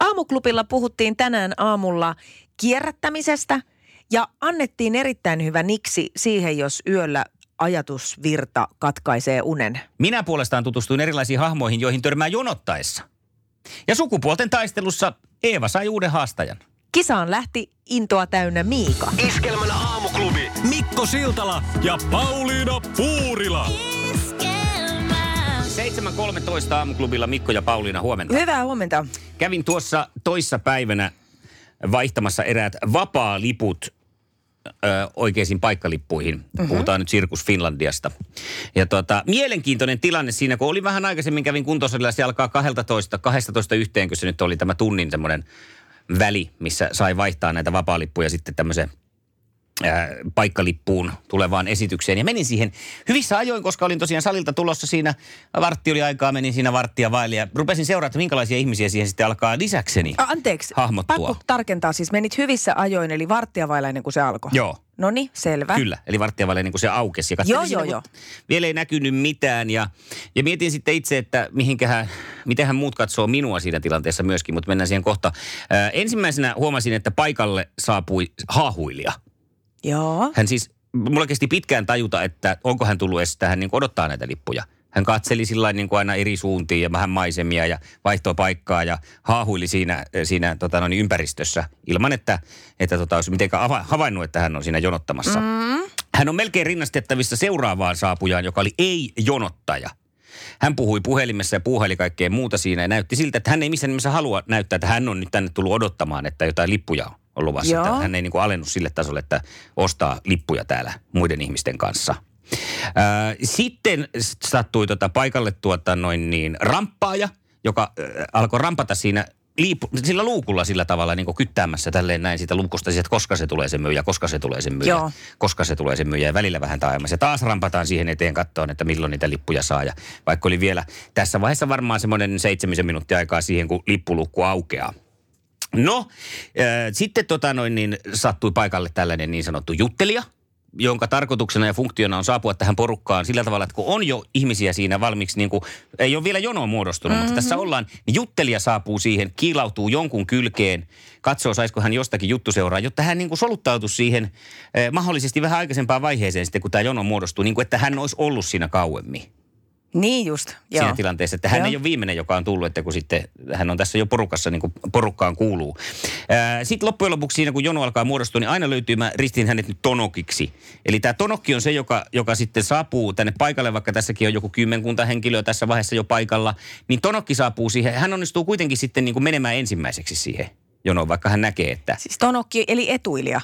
Aamuklubilla puhuttiin tänään aamulla kierrättämisestä ja annettiin erittäin hyvä niksi siihen, jos yöllä ajatusvirta katkaisee unen. Minä puolestaan tutustuin erilaisiin hahmoihin, joihin törmää jonottaessa. Ja sukupuolten taistelussa Eeva sai uuden haastajan. Kisaan lähti intoa täynnä Miika. Iskelmän aamuklubi Mikko Siltala ja Pauliina Puurila. 7.13 aamuklubilla Mikko ja Pauliina huomenta. Hyvää huomenta. Kävin tuossa toissa päivänä vaihtamassa eräät vapaa-liput ö, oikeisiin paikkalippuihin. Mm-hmm. Puhutaan nyt Sirkus Finlandiasta. Ja tota, mielenkiintoinen tilanne siinä, kun oli vähän aikaisemmin, kävin kuntosalilla, se alkaa 12, 12 yhteen, kun se nyt oli tämä tunnin semmoinen väli, missä sai vaihtaa näitä vapaa-lippuja sitten tämmöiseen paikkalippuun tulevaan esitykseen. Ja menin siihen hyvissä ajoin, koska olin tosiaan salilta tulossa siinä. Vartti oli aikaa, menin siinä varttia vaille ja rupesin seuraamaan, että minkälaisia ihmisiä siihen sitten alkaa lisäkseni A, anteeksi, hahmottua. pakko tarkentaa siis. Menit hyvissä ajoin, eli varttia vailla ennen kuin se alkoi. Joo. No niin, selvä. Kyllä, eli varttia vaille niin kuin se aukesi. Ja Joo, joo, mutta Vielä ei näkynyt mitään ja, ja mietin sitten itse, että mihinkähän, mitenhän muut katsoo minua siinä tilanteessa myöskin, mutta mennään siihen kohta. Ää, ensimmäisenä huomasin, että paikalle saapui haahuilija. Joo. Hän siis, mulla kesti pitkään tajuta, että onko hän tullut edes tähän niin odottaa näitä lippuja. Hän katseli sillä niin kuin aina eri suuntiin ja vähän maisemia ja vaihtoi paikkaa ja haahuili siinä, siinä tota noin, ympäristössä ilman, että, että tota, olisi mitenkään ava- havainnut, että hän on siinä jonottamassa. Mm. Hän on melkein rinnastettavissa seuraavaan saapujaan, joka oli ei-jonottaja. Hän puhui puhelimessa ja puuhaili kaikkea muuta siinä ja näytti siltä, että hän ei missään nimessä halua näyttää, että hän on nyt tänne tullut odottamaan, että jotain lippuja on luvassa. Joo. Että hän ei niin kuin alennu sille tasolle, että ostaa lippuja täällä muiden ihmisten kanssa. Ää, sitten sattui tota paikalle tuota noin niin ramppaaja, joka alkoi rampata siinä liipu, sillä luukulla sillä tavalla niin kyttäämässä tälleen näin siitä luukusta, että koska se tulee se myyjä, koska se tulee se myyjä, Joo. koska se tulee se myyjä ja välillä vähän taajamassa. Ja taas rampataan siihen eteen kattoon, että milloin niitä lippuja saa. Ja vaikka oli vielä tässä vaiheessa varmaan semmoinen seitsemisen minuuttia aikaa siihen, kun lippulukku aukeaa. No, äh, sitten tota noin, niin sattui paikalle tällainen niin sanottu juttelija, jonka tarkoituksena ja funktiona on saapua tähän porukkaan sillä tavalla, että kun on jo ihmisiä siinä valmiiksi, niin kuin, ei ole vielä jonoa muodostunut, mm-hmm. mutta tässä ollaan, niin juttelija saapuu siihen, kiilautuu jonkun kylkeen, katsoo saisiko hän jostakin juttuseuraa, jotta hän niin kuin soluttautuisi siihen eh, mahdollisesti vähän aikaisempaan vaiheeseen sitten, kun tämä jono muodostuu, niin kuin että hän olisi ollut siinä kauemmin Niin just, joo. siinä tilanteessa, että hän Joo. ei ole viimeinen, joka on tullut, että kun sitten hän on tässä jo porukassa, niin kuin porukkaan kuuluu. Sitten loppujen lopuksi siinä, kun jono alkaa muodostua, niin aina löytyy, mä ristin hänet nyt tonokiksi. Eli tämä tonokki on se, joka, joka sitten saapuu tänne paikalle, vaikka tässäkin on joku kymmenkunta henkilöä tässä vaiheessa jo paikalla, niin tonokki saapuu siihen. Hän onnistuu kuitenkin sitten niin kuin menemään ensimmäiseksi siihen jonoon, vaikka hän näkee, että Siis tonokki, eli etuilija.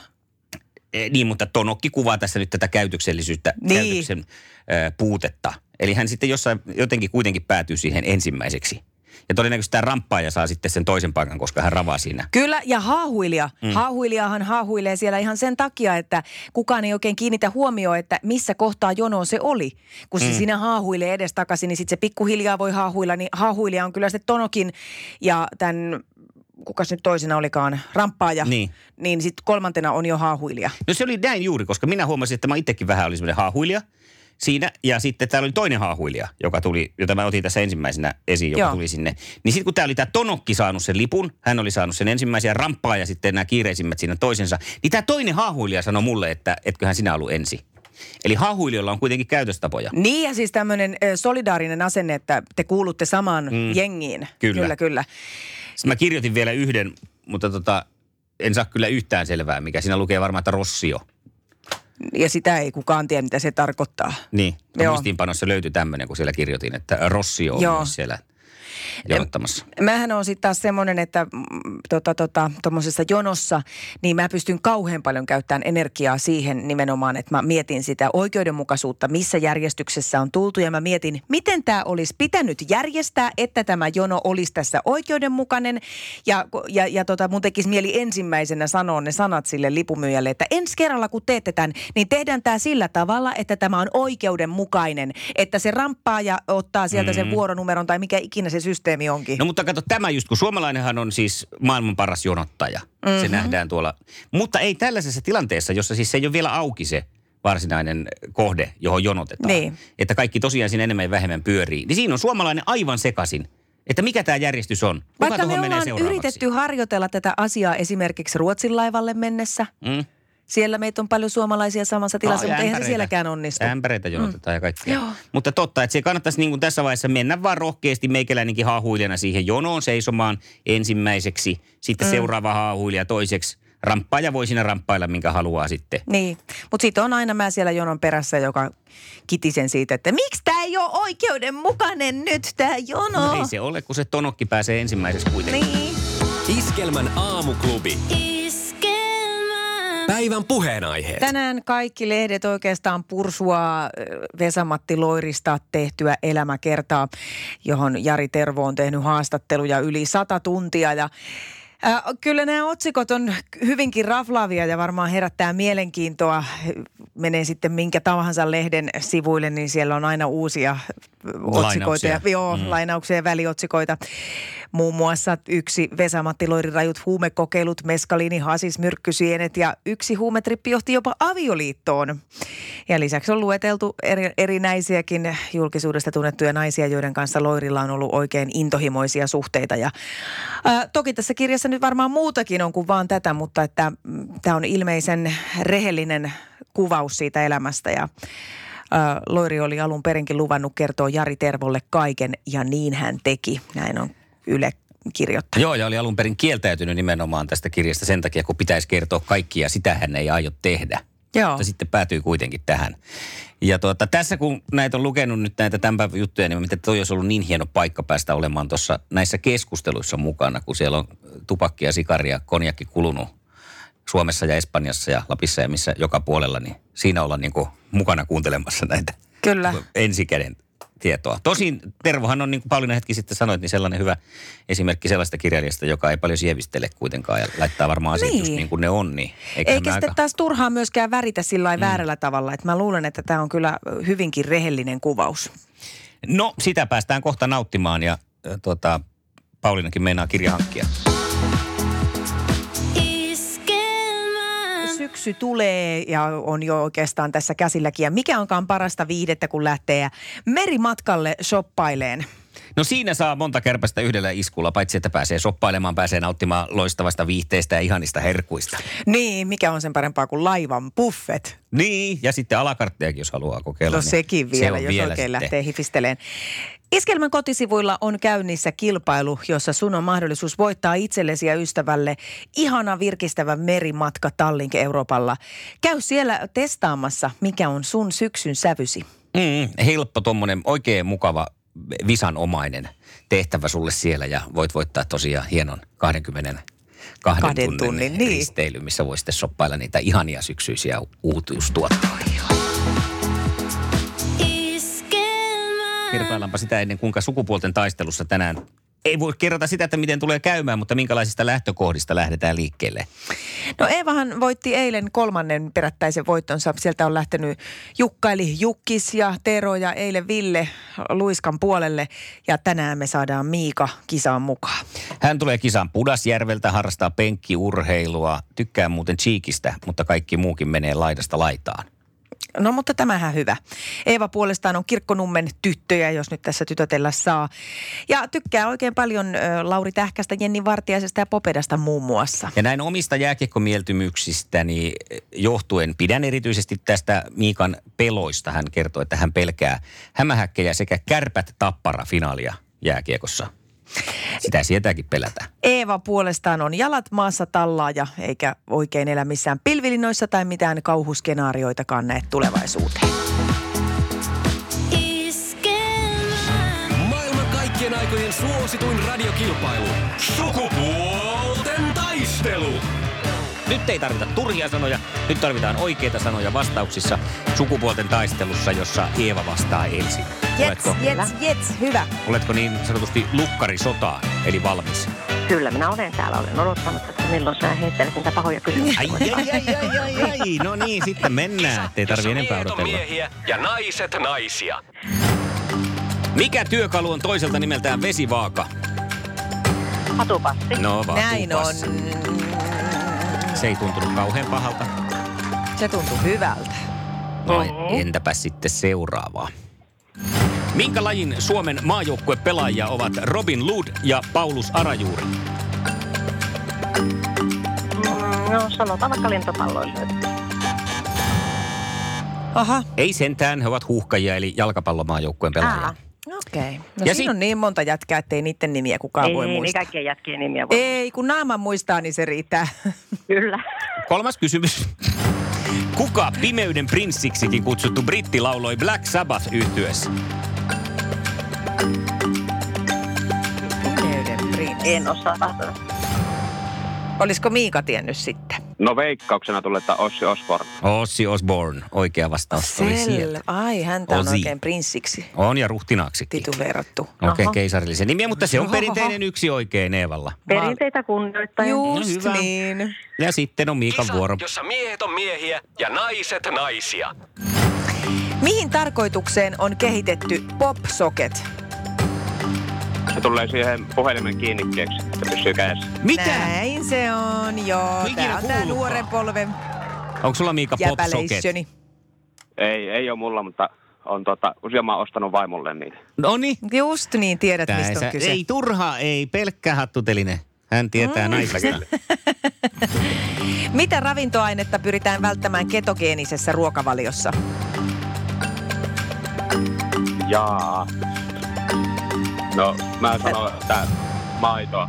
Eh, Niin, mutta Tonokki kuvaa tässä nyt tätä käytöksellisyyttä, Niin. käytöksen ö, puutetta. Eli hän sitten jossain jotenkin kuitenkin päätyy siihen ensimmäiseksi. Ja todennäköisesti tämä ramppaaja saa sitten sen toisen paikan, koska hän ravaa siinä. Kyllä, ja haahuilija. Mm. Haahuilijahan haahuilee siellä ihan sen takia, että kukaan ei oikein kiinnitä huomioon, että missä kohtaa jonoa se oli. Kun se mm. siinä haahuilee edestakaisin, niin sitten se pikkuhiljaa voi haahuilla. Niin haahuilija on kyllä sitten Tonokin ja tämän, kuka nyt toisena olikaan, ramppaaja. Niin. Niin sitten kolmantena on jo haahuilija. No se oli näin juuri, koska minä huomasin, että mä itsekin vähän olin semmoinen haahuilija siinä. Ja sitten täällä oli toinen haahuilija, joka tuli, jota mä otin tässä ensimmäisenä esiin, joka Joo. tuli sinne. Niin sitten kun tää oli tämä Tonokki saanut sen lipun, hän oli saanut sen ensimmäisen ja ramppaa ja sitten nämä kiireisimmät siinä toisensa. Niin tämä toinen haahuilija sanoi mulle, että etköhän sinä ollut ensi. Eli haahuilijoilla on kuitenkin käytöstapoja. Niin ja siis tämmöinen solidaarinen asenne, että te kuulutte samaan mm. jengiin. Kyllä. Kyllä, kyllä. Sitten mä kirjoitin vielä yhden, mutta tota, en saa kyllä yhtään selvää, mikä siinä lukee varmaan, että Rossio. Ja sitä ei kukaan tiedä, mitä se tarkoittaa. Niin, Joo. muistiinpanossa löytyi tämmöinen, kun siellä kirjoitin, että Rossio on Joo. myös siellä. Jonottamassa? Mähän on sitten taas semmoinen, että mm, tota, tota, jonossa, niin mä pystyn kauhean paljon käyttämään energiaa siihen nimenomaan, että mä mietin sitä oikeudenmukaisuutta, missä järjestyksessä on tultu ja mä mietin, miten tämä olisi pitänyt järjestää, että tämä jono olisi tässä oikeudenmukainen ja, ja, ja tota, mun tekisi mieli ensimmäisenä sanoa ne sanat sille lipumyyjälle, että ensi kerralla kun teette tämän, niin tehdään tämä sillä tavalla, että tämä on oikeudenmukainen, että se ramppaa ja ottaa sieltä mm. sen vuoronumeron tai mikä ikinä se systeemi onkin. No mutta kato tämä just, kun suomalainenhan on siis maailman paras jonottaja. Mm-hmm. Se nähdään tuolla. Mutta ei tällaisessa tilanteessa, jossa siis se ei ole vielä auki se varsinainen kohde, johon jonotetaan. Niin. Että kaikki tosiaan siinä enemmän ja vähemmän pyörii. Niin siinä on suomalainen aivan sekasin että mikä tämä järjestys on. Kuka Vaikka me ollaan yritetty harjoitella tätä asiaa esimerkiksi Ruotsin laivalle mennessä. Mm. Siellä meitä on paljon suomalaisia samassa tilassa, no, mutta eihän se sielläkään onnistu. Ämpäreitä jonotetaan mm. ja kaikkea. Joo. Mutta totta, että se kannattaisi niin kuin tässä vaiheessa mennä vaan rohkeasti meikäläinenkin haahuilijana siihen jonoon seisomaan ensimmäiseksi. Sitten mm. seuraava haahuilija toiseksi ramppaaja voi siinä ramppailla, minkä haluaa sitten. Niin, mutta sitten on aina mä siellä jonon perässä, joka kitisen siitä, että miksi tämä ei ole oikeudenmukainen nyt tämä jono. No ei se ole, kun se tonokki pääsee ensimmäiseksi kuitenkin. Niin. Iskelmän aamuklubi. Päivän puheenaiheet. Tänään kaikki lehdet oikeastaan pursua Vesamatti Loirista tehtyä elämäkertaa, johon Jari Tervo on tehnyt haastatteluja yli sata tuntia. Ja Äh, kyllä nämä otsikot on hyvinkin raflaavia ja varmaan herättää mielenkiintoa. Menee sitten minkä tahansa lehden sivuille, niin siellä on aina uusia otsikoita. Lainauksia. Ja, joo, mm. lainauksia ja väliotsikoita. Muun muassa yksi Vesamatti Loirin rajut huumekokeilut, meskaliini, hasis, myrkkysienet ja yksi huumetrippi johti jopa avioliittoon. Ja lisäksi on lueteltu eri, erinäisiäkin julkisuudesta tunnettuja naisia, joiden kanssa Loirilla on ollut oikein intohimoisia suhteita. Ja, ää, toki tässä kirjassa nyt varmaan muutakin on kuin vaan tätä, mutta että mm, tämä on ilmeisen rehellinen kuvaus siitä elämästä ja Loiri oli alun perinkin luvannut kertoa Jari Tervolle kaiken ja niin hän teki. Näin on Yle kirjoittanut. Joo, ja oli alun perin kieltäytynyt nimenomaan tästä kirjasta sen takia, kun pitäisi kertoa kaikkia, sitä hän ei aio tehdä. Joo. Mutta sitten päätyy kuitenkin tähän. Ja tuota, tässä kun näitä on lukenut nyt näitä tämän päivän juttuja, niin miten toi olisi ollut niin hieno paikka päästä olemaan tuossa näissä keskusteluissa mukana, kun siellä on tupakkia, sikaria, konjakki kulunut Suomessa ja Espanjassa ja Lapissa ja missä joka puolella, niin siinä olla niin kuin mukana kuuntelemassa näitä Kyllä. ensikäden tietoa. Tosin Tervohan on, niin kuin Pauliina hetki sitten sanoit, niin sellainen hyvä esimerkki sellaista kirjailijasta, joka ei paljon sievistele kuitenkaan ja laittaa varmaan asiat niin. just niin kuin ne on. Niin Eikä sitten aika... taas turhaan myöskään väritä sillä mm. väärällä tavalla. Että mä luulen, että tämä on kyllä hyvinkin rehellinen kuvaus. No, sitä päästään kohta nauttimaan ja äh, tuota, Pauliinakin meinaa kirja hankkia. Syksy tulee ja on jo oikeastaan tässä käsilläkin. Ja mikä onkaan parasta viihdettä, kun lähtee merimatkalle shoppaileen? No siinä saa monta kärpästä yhdellä iskulla, paitsi että pääsee soppailemaan, pääsee nauttimaan loistavasta viihteestä ja ihanista herkuista. Niin, mikä on sen parempaa kuin laivan buffet? Niin, ja sitten alakarttejakin, jos haluaa kokeilla. No niin sekin vielä, se jos vielä oikein sitten. lähtee hifisteleen. Iskelmän kotisivuilla on käynnissä kilpailu, jossa sun on mahdollisuus voittaa itsellesi ja ystävälle ihana virkistävä merimatka Tallinke Euroopalla. Käy siellä testaamassa, mikä on sun syksyn sävysi. Mm, helppo tuommoinen oikein mukava visanomainen tehtävä sulle siellä ja voit voittaa tosiaan hienon 20 kahden, kahden tunnin, tunnin niin. risteily, missä voi sitten soppailla niitä ihania syksyisiä uutuustuotteita. Kertaillaanpa sitä ennen kuinka sukupuolten taistelussa tänään ei voi kerrota sitä, että miten tulee käymään, mutta minkälaisista lähtökohdista lähdetään liikkeelle? No Eevahan voitti eilen kolmannen perättäisen voittonsa. Sieltä on lähtenyt Jukka eli Jukkis ja Tero ja eilen Ville Luiskan puolelle. Ja tänään me saadaan Miika kisaan mukaan. Hän tulee kisaan Pudasjärveltä, harrastaa penkkiurheilua, tykkää muuten Cheekistä, mutta kaikki muukin menee laidasta laitaan. No mutta tämähän hyvä. Eeva puolestaan on Kirkkonummen tyttöjä, jos nyt tässä tytötellä saa. Ja tykkää oikein paljon ö, Lauri Tähkästä, Jenni Vartiaisesta ja Popedasta muun muassa. Ja näin omista jääkiekkomieltymyksistäni johtuen pidän erityisesti tästä Miikan peloista. Hän kertoo, että hän pelkää hämähäkkejä sekä kärpät tappara finaalia jääkiekossa. Sitä sietääkin pelätä. Eeva puolestaan on jalat maassa ja eikä oikein elä missään pilvilinoissa tai mitään kauhuskenaarioitakaan näe tulevaisuuteen. Maailman kaikkien aikojen suosituin radiokilpailu. Taistelu. Nyt ei tarvita turhia sanoja, nyt tarvitaan oikeita sanoja vastauksissa sukupuolten taistelussa, jossa Eeva vastaa ensin. Jets, Oletko, jets, jets, hyvä. oletko niin sanotusti lukkari sotaan, eli valmis? Kyllä, minä olen täällä. Olen odottanut, että milloin sinä heittelet niitä pahoja kysymyksiä. Ai, ai, ai, ai, ai, ai. No niin, sitten mennään. Ei tarvi enempää odotella. miehiä ja naiset naisia. Mikä työkalu on toiselta nimeltään vesivaaka? Hatupassi. No. Näin on. Se ei tuntunut kauhean pahalta. Se tuntuu hyvältä. No, entäpä sitten seuraavaa. Minkä lajin Suomen maajoukkuepelaajia ovat Robin Lud ja Paulus Arajuuri? No sanotaan vaikka lentopalloille. Aha, Ei sentään, he ovat huuhkajia eli jalkapallomaajoukkueen pelaajia. Aa, okei. Okay. No Ja ja si- siinä on niin monta jätkää, ettei niiden nimiä kukaan voi ei, niin muistaa. kaikkien jätkien nimiä voi. Ei, kun naaman muistaa, niin se riittää. Kyllä. Kolmas kysymys. Kuka pimeyden prinssiksikin kutsuttu britti lauloi Black Sabbath yhtyessä? Pimeyden prinssi. En osaa. Olisiko Miika tiennyt sitten? No veikkauksena tulee, että Ossi Osborne. Ossi Osborne. Oikea vastaus oli sieltä. Ai, häntä on Osi. oikein prinssiksi On ja ruhtinaaksikin. tituleerattu. Oikein keisarillisen nimiä, mutta se on perinteinen yksi oikein Eevalla. Perinteitä kunnioittaen. Just No hyvä. niin. Ja sitten on Miikan Kisa, vuoro. jossa miehet on miehiä ja naiset naisia. Mihin tarkoitukseen on kehitetty PopSocket? Se tulee siihen puhelimen kiinnikkeeksi, että pysyy kädessä. Mitä? Näin se on, joo. Ikinä Tämä on kuullutkaan. nuoren polven Onko sulla Miika jäpäleissioni. Ei, ei ole mulla, mutta on tota, useamman ostanut vaimolle niitä. No niin. Just niin, tiedät Tää mistä on kyse. Ei turha, ei pelkkä hattuteline. Hän tietää mm. naisista. Mitä ravintoainetta pyritään välttämään ketogeenisessä ruokavaliossa? Jaa. No, mä sanon, että maitoa.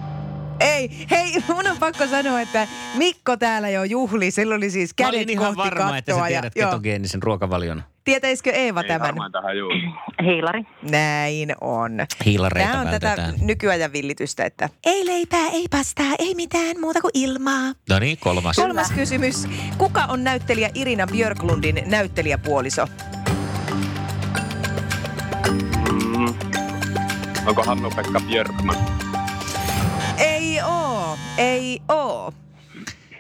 Ei, hei, mun on pakko sanoa, että Mikko täällä jo juhli. Sillä oli siis Mä kädet olin ihan kohti varma, että sä kattoa. tiedät joo. ketogeenisen ruokavalion. Tietäisikö Eeva Ei tämän? tähän juuri. Hiilari. Näin on. Hiilareita Tämä on tätä vältetään. nykyajan villitystä, että ei leipää, ei pastaa, ei mitään muuta kuin ilmaa. No niin, kolmas. Kolmas kysymys. Kuka on näyttelijä Irina Björklundin näyttelijäpuoliso? Onko Hannu-Pekka Björkman? Ei oo, ei oo.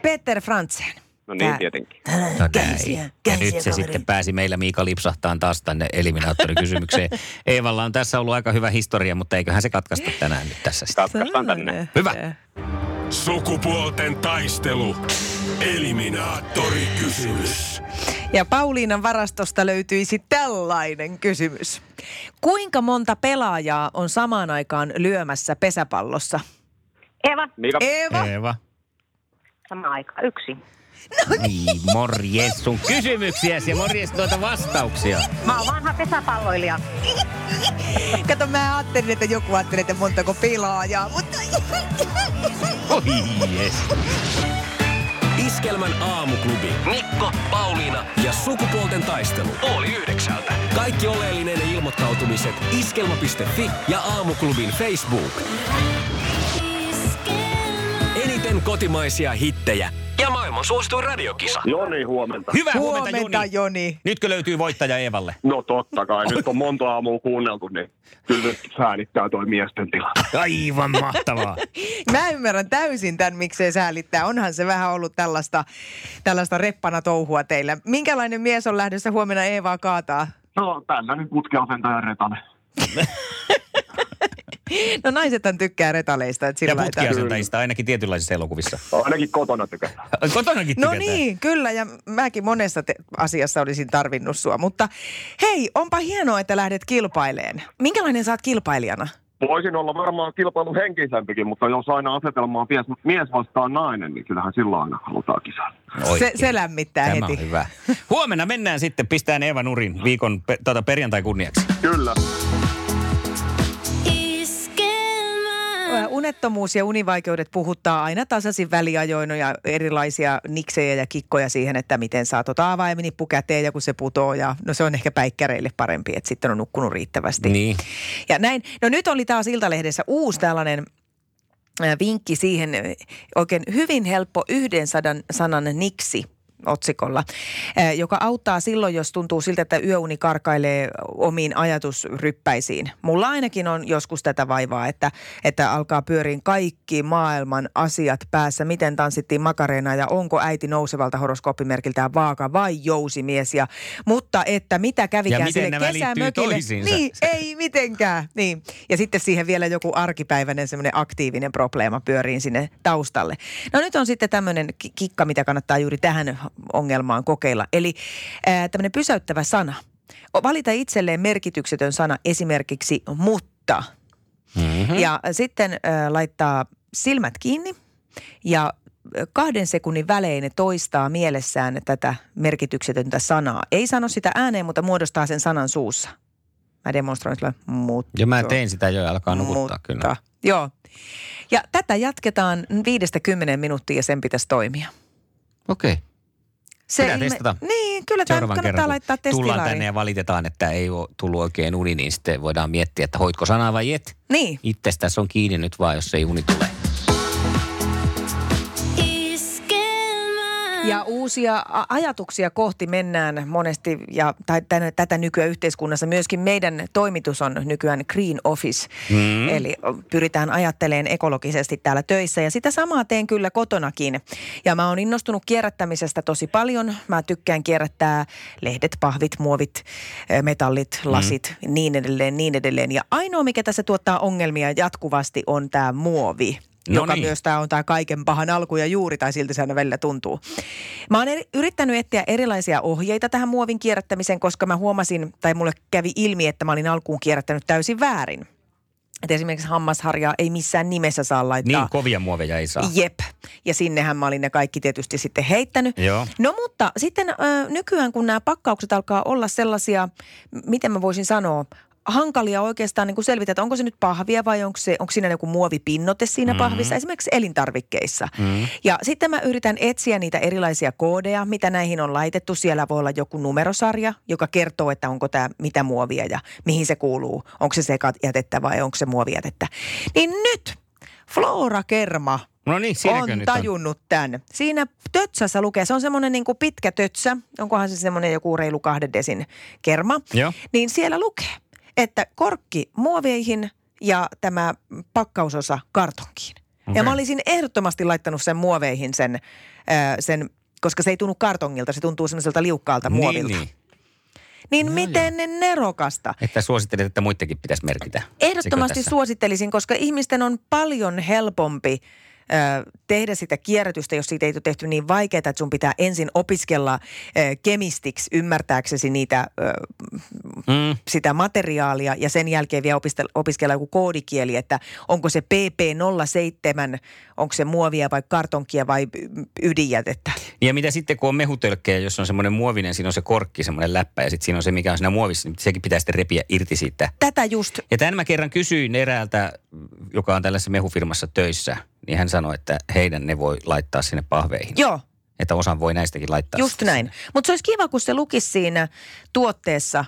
Peter Frantzen. No niin, Tää- tietenkin. No Käsiä, käsiä, nyt se kaveri. sitten pääsi meillä Miika lipsahtaan taas tänne eliminaattorikysymykseen. Eevalla on tässä ollut aika hyvä historia, mutta eiköhän se katkaista tänään nyt tässä sitten. Katkaistaan tänne. Hyvä. Sukupuolten taistelu. Eliminaattori kysymys. Ja Pauliinan varastosta löytyisi tällainen kysymys. Kuinka monta pelaajaa on samaan aikaan lyömässä pesäpallossa? Eva. Miika, Eeva? Eeva. Sama aika. Yksi. Niin, morjes sun kysymyksiäsi ja morjes tuota vastauksia. Mä oon vanha pesäpalloilija. Kato, mä ajattelin, että joku ajattelee, että montako pelaajaa, mutta... Oi jes. Iskelmän aamuklubi. Mikko, Pauliina ja sukupuolten taistelu. Oli yhdeksältä. Kaikki oleellinen ilmoittautumiset iskelma.fi ja aamuklubin Facebook. Eniten kotimaisia hittejä ja maailman suosituin radiokisa. Joni, huomenta. Hyvää huomenta, Huomenta, Joni. Joni. Nytkö löytyy voittaja Eevalle? No totta kai, nyt on monta aamua kuunneltu, niin kyllä nyt säälittää toi miesten tila. Aivan mahtavaa. Mä ymmärrän täysin tämän, miksei säälittää. Onhan se vähän ollut tällaista, tällaista reppana touhua teillä. Minkälainen mies on lähdössä huomenna Eevaa kaataa? No tällainen putkiasentaja retane. No naisethan tykkää retaleista. Että sillä Ja putkiasentajista ainakin tietynlaisissa elokuvissa. Ainakin kotona tykätään. Kotonakin No tykätään. niin, kyllä. Ja mäkin monessa te- asiassa olisin tarvinnut sua. Mutta hei, onpa hienoa, että lähdet kilpaileen. Minkälainen saat kilpailijana? Voisin olla varmaan kilpailu henkisempikin, mutta jos aina asetelma on mies, mies vastaan nainen, niin kyllähän silloin aina halutaan kisaa. Se, se lämmittää Tämä heti. on hyvä. Huomenna mennään sitten, pistään Eeva nurin viikon pe- tuota, perjantai kunniaksi. Kyllä. Unettomuus ja univaikeudet puhuttaa aina tasaisin väliajoin ja erilaisia niksejä ja kikkoja siihen, että miten saa tota avaimenippu käteen ja kun se putoo ja no se on ehkä päikkäreille parempi, että sitten on nukkunut riittävästi. Niin. Ja näin. No nyt oli taas Iltalehdessä uusi tällainen äh, vinkki siihen, äh, oikein hyvin helppo yhden sadan sanan niksi otsikolla, äh, joka auttaa silloin, jos tuntuu siltä, että yöuni karkailee omiin ajatusryppäisiin. Mulla ainakin on joskus tätä vaivaa, että, että alkaa pyöriin kaikki maailman asiat päässä. Miten tanssittiin makareena ja onko äiti nousevalta horoskooppimerkiltään vaaka vai jousimies. Ja, mutta että mitä kävikään sille kesämökille. Niin, ei mitenkään. Niin. Ja sitten siihen vielä joku arkipäiväinen semmoinen aktiivinen probleema pyörii sinne taustalle. No nyt on sitten tämmöinen ki- kikka, mitä kannattaa juuri tähän ongelmaan kokeilla. Eli ää, tämmöinen pysäyttävä sana. Valita itselleen merkityksetön sana esimerkiksi mutta. Mm-hmm. Ja sitten ää, laittaa silmät kiinni ja kahden sekunnin välein toistaa mielessään tätä merkityksetöntä sanaa. Ei sano sitä ääneen, mutta muodostaa sen sanan suussa. Mä demonstroin sillä, mutta. Ja mä tein sitä jo ja alkaa nukuttaa kyllä. Mutta, joo. Ja tätä jatketaan viidestä kymmenen minuuttia ja sen pitäisi toimia. Okei. Okay. Se Pitää testata. Niin, kyllä tämä kannattaa kerran, laittaa tullaan testilaariin. tänne ja valitetaan, että ei ole tullut oikein uni, niin sitten voidaan miettiä, että hoitko sanaa vai et. Niin. Itsestäsi on kiinni nyt vaan, jos ei uni tule. Ja uusia ajatuksia kohti mennään monesti, ja tai tänä, tätä nykyään yhteiskunnassa myöskin meidän toimitus on nykyään Green Office. Mm. Eli pyritään ajattelemaan ekologisesti täällä töissä ja sitä samaa teen kyllä kotonakin. Ja mä oon innostunut kierrättämisestä tosi paljon. Mä tykkään kierrättää lehdet, pahvit, muovit, metallit, lasit, mm. niin edelleen, niin edelleen. Ja ainoa, mikä tässä tuottaa ongelmia jatkuvasti on tämä muovi. No joka niin. myös tämä on tämä kaiken pahan alku ja juuri, tai siltä se aina välillä tuntuu. Mä oon eri, yrittänyt etsiä erilaisia ohjeita tähän muovin kierrättämiseen, koska mä huomasin, tai mulle kävi ilmi, että mä olin alkuun kierrättänyt täysin väärin. Että esimerkiksi hammasharjaa ei missään nimessä saa laittaa. Niin kovia muoveja ei saa. Jep. Ja sinnehän mä olin ne kaikki tietysti sitten heittänyt. Joo. No mutta sitten ö, nykyään, kun nämä pakkaukset alkaa olla sellaisia, miten mä voisin sanoa, hankalia oikeastaan niin kuin selvitä, että onko se nyt pahvia vai onko, se, onko siinä joku muovipinnote siinä mm-hmm. pahvissa, esimerkiksi elintarvikkeissa. Mm-hmm. Ja sitten mä yritän etsiä niitä erilaisia koodeja, mitä näihin on laitettu. Siellä voi olla joku numerosarja, joka kertoo, että onko tämä mitä muovia ja mihin se kuuluu. Onko se sekajätettä vai onko se muovijätettä. Niin nyt Flora Kerma No niin, on nyt on? tajunnut tämän. Siinä tötsässä lukee, se on semmoinen niin kuin pitkä tötsä, onkohan se semmoinen joku reilu kahden desin kerma. Joo. Niin siellä lukee, että korkki muoveihin ja tämä pakkausosa kartonkiin. Okay. Ja mä olisin ehdottomasti laittanut sen muoveihin sen, ää, sen koska se ei tunnu kartongilta, se tuntuu semmoiselta liukkaalta muovilta. Niin, Niin, niin. niin miten ne nerokasta? Että suosittelet, että muidenkin pitäisi merkitä. Ehdottomasti suosittelisin, koska ihmisten on paljon helpompi ö, tehdä sitä kierrätystä, jos siitä ei ole tehty niin vaikeaa, että sun pitää ensin opiskella ö, kemistiksi ymmärtääksesi niitä, ö, Mm. sitä materiaalia ja sen jälkeen vielä opiskella, opiskella joku koodikieli, että onko se PP07, onko se muovia vai kartonkia vai ydinjätettä. Ja mitä sitten, kun on mehutölkkejä, jos on semmoinen muovinen, siinä on se korkki, semmoinen läppä ja sitten siinä on se, mikä on siinä muovissa, niin sekin pitää sitten repiä irti siitä. Tätä just Ja tämän mä kerran kysyin eräältä, joka on tällaisessa mehufirmassa töissä, niin hän sanoi, että heidän ne voi laittaa sinne pahveihin. Joo, Että osan voi näistäkin laittaa. Just näin. Mutta se olisi kiva, kun se lukisi siinä tuotteessa,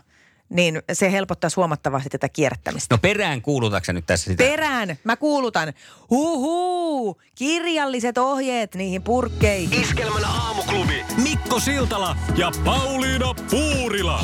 niin se helpottaisi huomattavasti tätä kierrättämistä. No perään kuulutatko nyt tässä sitä? Perään, mä kuulutan. Huhuu, kirjalliset ohjeet niihin purkkeihin. Iskelmän aamuklubi Mikko Siltala ja Pauliina Puurila.